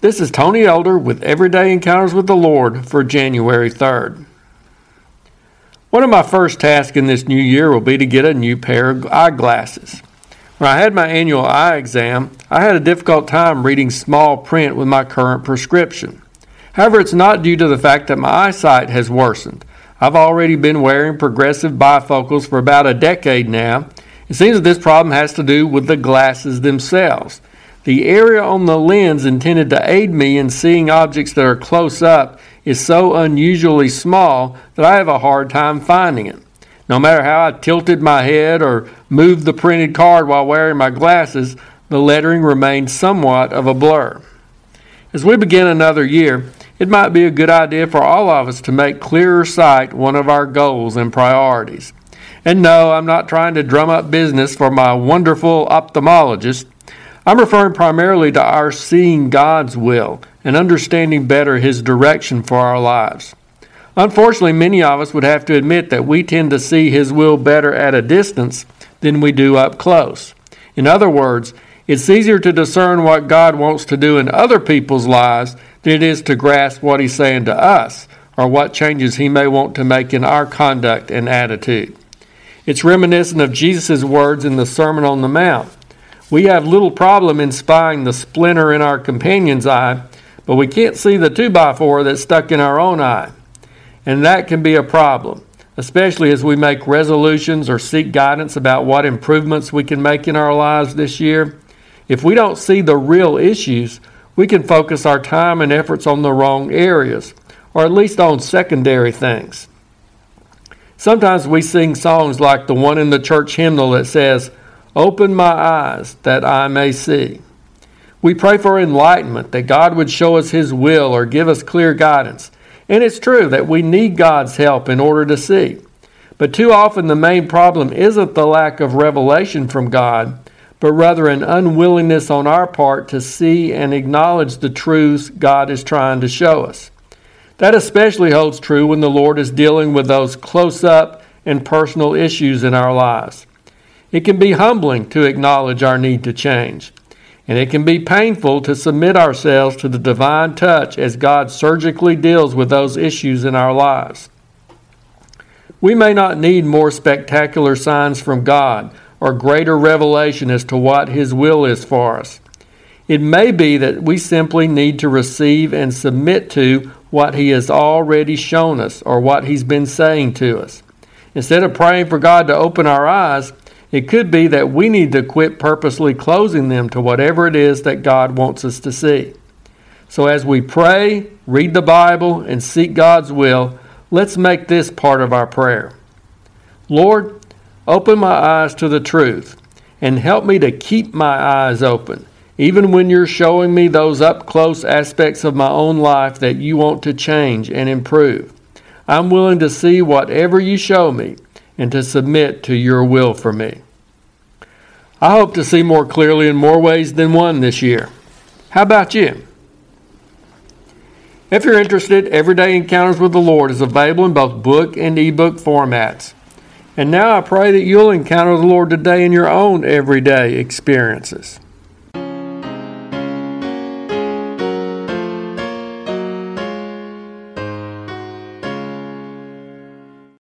This is Tony Elder with Everyday Encounters with the Lord for January 3rd. One of my first tasks in this new year will be to get a new pair of eyeglasses. When I had my annual eye exam, I had a difficult time reading small print with my current prescription. However, it's not due to the fact that my eyesight has worsened. I've already been wearing progressive bifocals for about a decade now. It seems that this problem has to do with the glasses themselves. The area on the lens intended to aid me in seeing objects that are close up is so unusually small that I have a hard time finding it. No matter how I tilted my head or moved the printed card while wearing my glasses, the lettering remained somewhat of a blur. As we begin another year, it might be a good idea for all of us to make clearer sight one of our goals and priorities. And no, I'm not trying to drum up business for my wonderful ophthalmologist. I'm referring primarily to our seeing God's will and understanding better His direction for our lives. Unfortunately, many of us would have to admit that we tend to see His will better at a distance than we do up close. In other words, it's easier to discern what God wants to do in other people's lives than it is to grasp what He's saying to us or what changes He may want to make in our conduct and attitude. It's reminiscent of Jesus' words in the Sermon on the Mount. We have little problem in spying the splinter in our companion's eye, but we can't see the 2 by 4 that's stuck in our own eye. And that can be a problem, especially as we make resolutions or seek guidance about what improvements we can make in our lives this year. If we don't see the real issues, we can focus our time and efforts on the wrong areas, or at least on secondary things. Sometimes we sing songs like the one in the church hymnal that says, Open my eyes that I may see. We pray for enlightenment, that God would show us His will or give us clear guidance. And it's true that we need God's help in order to see. But too often the main problem isn't the lack of revelation from God, but rather an unwillingness on our part to see and acknowledge the truths God is trying to show us. That especially holds true when the Lord is dealing with those close up and personal issues in our lives. It can be humbling to acknowledge our need to change, and it can be painful to submit ourselves to the divine touch as God surgically deals with those issues in our lives. We may not need more spectacular signs from God or greater revelation as to what His will is for us. It may be that we simply need to receive and submit to what He has already shown us or what He's been saying to us. Instead of praying for God to open our eyes, it could be that we need to quit purposely closing them to whatever it is that God wants us to see. So, as we pray, read the Bible, and seek God's will, let's make this part of our prayer. Lord, open my eyes to the truth and help me to keep my eyes open even when you're showing me those up close aspects of my own life that you want to change and improve. I'm willing to see whatever you show me and to submit to your will for me. I hope to see more clearly in more ways than one this year. How about you? If you're interested, Everyday Encounters with the Lord is available in both book and ebook formats. And now I pray that you'll encounter the Lord today in your own everyday experiences.